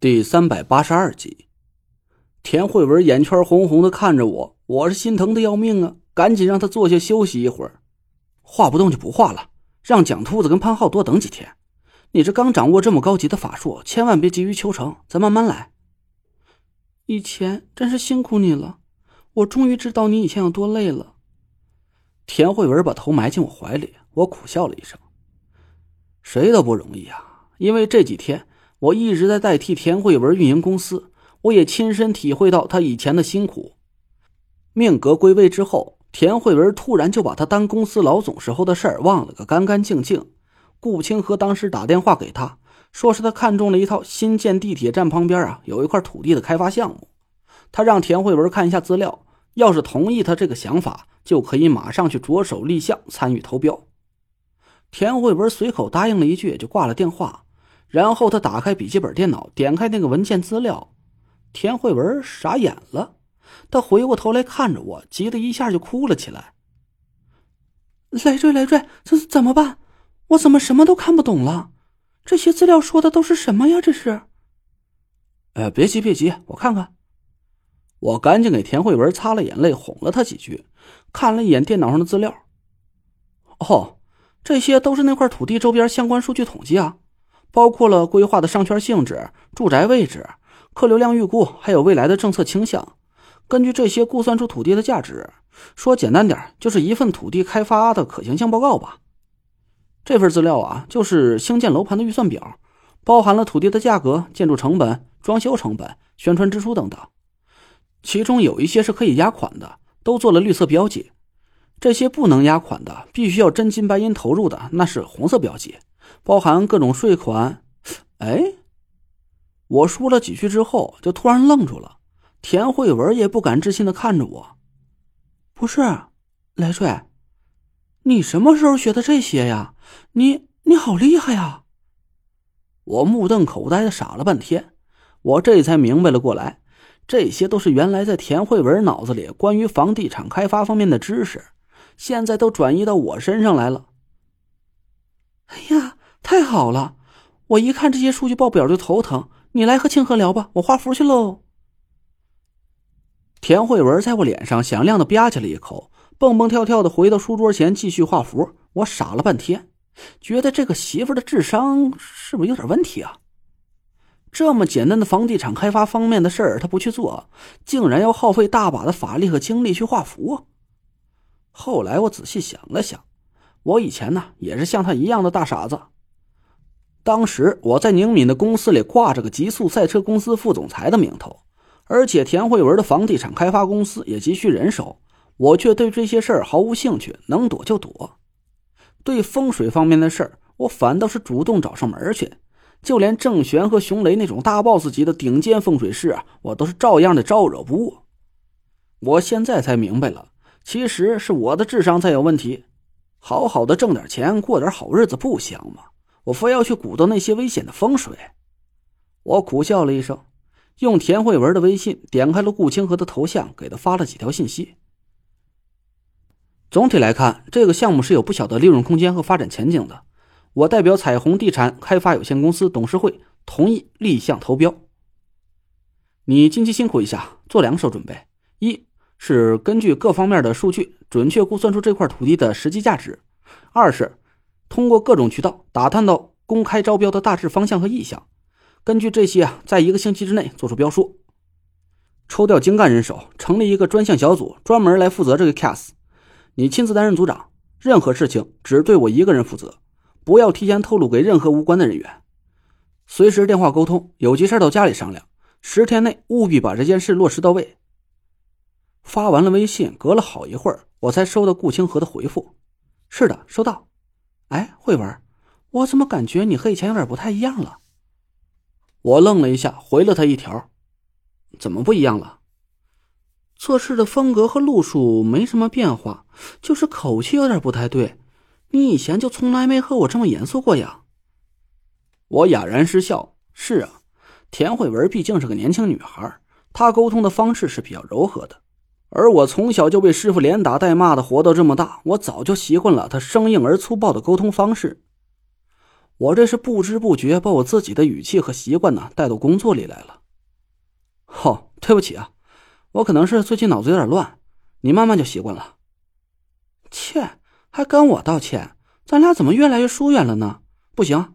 第三百八十二集，田慧文眼圈红红的看着我，我是心疼的要命啊！赶紧让他坐下休息一会儿，画不动就不画了，让蒋秃子跟潘浩多等几天。你这刚掌握这么高级的法术，千万别急于求成，咱慢慢来。以前真是辛苦你了，我终于知道你以前有多累了。田慧文把头埋进我怀里，我苦笑了一声，谁都不容易啊，因为这几天。我一直在代替田慧文运营公司，我也亲身体会到他以前的辛苦。命格归位之后，田慧文突然就把他当公司老总时候的事儿忘了个干干净净。顾清河当时打电话给他，说是他看中了一套新建地铁站旁边啊有一块土地的开发项目，他让田慧文看一下资料，要是同意他这个想法，就可以马上去着手立项参与投标。田慧文随口答应了一句，就挂了电话。然后他打开笔记本电脑，点开那个文件资料，田慧文傻眼了。他回过头来看着我，急得一下就哭了起来。累赘，累赘，这怎么办？我怎么什么都看不懂了？这些资料说的都是什么呀？这是？呃，别急，别急，我看看。我赶紧给田慧文擦了眼泪，哄了他几句，看了一眼电脑上的资料。哦，这些都是那块土地周边相关数据统计啊。包括了规划的商圈性质、住宅位置、客流量预估，还有未来的政策倾向。根据这些估算出土地的价值。说简单点，就是一份土地开发的可行性报告吧。这份资料啊，就是兴建楼盘的预算表，包含了土地的价格、建筑成本、装修成本、宣传支出等等。其中有一些是可以压款的，都做了绿色标记；这些不能压款的，必须要真金白银投入的，那是红色标记。包含各种税款，哎，我说了几句之后，就突然愣住了。田慧文也不敢置信的看着我，不是，来帅，你什么时候学的这些呀？你你好厉害呀！我目瞪口呆的傻了半天，我这才明白了过来，这些都是原来在田慧文脑子里关于房地产开发方面的知识，现在都转移到我身上来了。哎呀！太好了，我一看这些数据报表就头疼。你来和庆和聊吧，我画符去喽。田慧文在我脸上响亮的吧唧了一口，蹦蹦跳跳的回到书桌前继续画符。我傻了半天，觉得这个媳妇的智商是不是有点问题啊？这么简单的房地产开发方面的事儿，他不去做，竟然要耗费大把的法力和精力去画符。后来我仔细想了想，我以前呢也是像他一样的大傻子。当时我在宁敏的公司里挂着个极速赛车公司副总裁的名头，而且田慧文的房地产开发公司也急需人手，我却对这些事儿毫无兴趣，能躲就躲。对风水方面的事儿，我反倒是主动找上门去，就连郑玄和熊雷那种大 boss 级的顶尖风水师啊，我都是照样的招惹不误。我现在才明白了，其实是我的智商才有问题，好好的挣点钱，过点好日子不香吗？我非要去鼓捣那些危险的风水，我苦笑了一声，用田慧文的微信点开了顾清河的头像，给他发了几条信息。总体来看，这个项目是有不小的利润空间和发展前景的。我代表彩虹地产开发有限公司董事会同意立项投标。你近期辛苦一下，做两手准备：一是根据各方面的数据，准确估算出这块土地的实际价值；二是。通过各种渠道打探到公开招标的大致方向和意向，根据这些啊，在一个星期之内做出标书，抽调精干人手，成立一个专项小组，专门来负责这个 case。你亲自担任组长，任何事情只对我一个人负责，不要提前透露给任何无关的人员，随时电话沟通，有急事到家里商量。十天内务必把这件事落实到位。发完了微信，隔了好一会儿，我才收到顾清河的回复：“是的，收到。”哎，慧文，我怎么感觉你和以前有点不太一样了？我愣了一下，回了他一条：“怎么不一样了？做事的风格和路数没什么变化，就是口气有点不太对。你以前就从来没和我这么严肃过呀。”我哑然失笑：“是啊，田慧文毕竟是个年轻女孩，她沟通的方式是比较柔和的。”而我从小就被师傅连打带骂的活到这么大，我早就习惯了他生硬而粗暴的沟通方式。我这是不知不觉把我自己的语气和习惯呢带到工作里来了。哦，对不起啊，我可能是最近脑子有点乱，你慢慢就习惯了。切，还跟我道歉？咱俩怎么越来越疏远了呢？不行，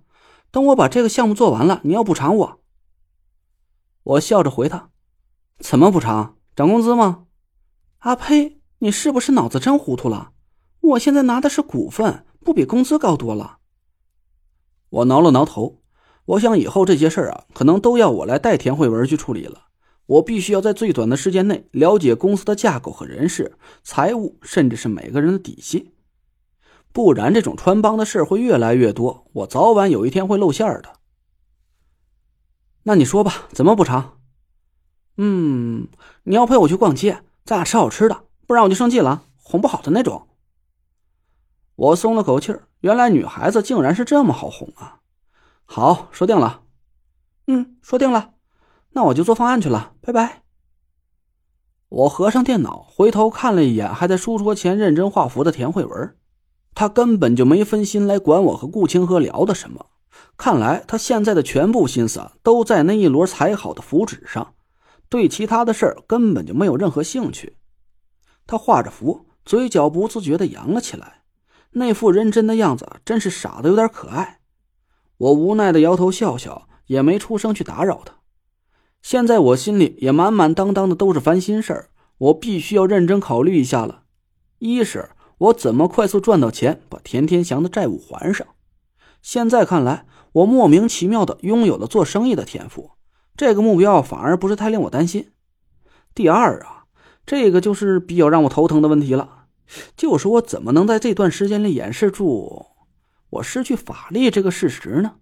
等我把这个项目做完了，你要补偿我。我笑着回他：“怎么补偿？涨工资吗？”阿呸！你是不是脑子真糊涂了？我现在拿的是股份，不比工资高多了？我挠了挠头，我想以后这些事儿啊，可能都要我来代田慧文去处理了。我必须要在最短的时间内了解公司的架构和人事、财务，甚至是每个人的底细，不然这种穿帮的事会越来越多，我早晚有一天会露馅的。那你说吧，怎么补偿？嗯，你要陪我去逛街，咱俩吃好吃的，不然我就生气了，哄不好的那种。我松了口气，原来女孩子竟然是这么好哄啊！好，说定了。嗯，说定了。那我就做方案去了，拜拜。我合上电脑，回头看了一眼还在书桌前认真画符的田慧文，他根本就没分心来管我和顾清河聊的什么。看来他现在的全部心思都在那一摞裁好的符纸上，对其他的事儿根本就没有任何兴趣。他画着符，嘴角不自觉的扬了起来，那副认真的样子真是傻的有点可爱。我无奈的摇头笑笑，也没出声去打扰他。现在我心里也满满当当的都是烦心事儿，我必须要认真考虑一下了。一是我怎么快速赚到钱，把田天祥的债务还上。现在看来，我莫名其妙的拥有了做生意的天赋，这个目标反而不是太令我担心。第二啊，这个就是比较让我头疼的问题了，就是我怎么能在这段时间里掩饰住我失去法力这个事实呢？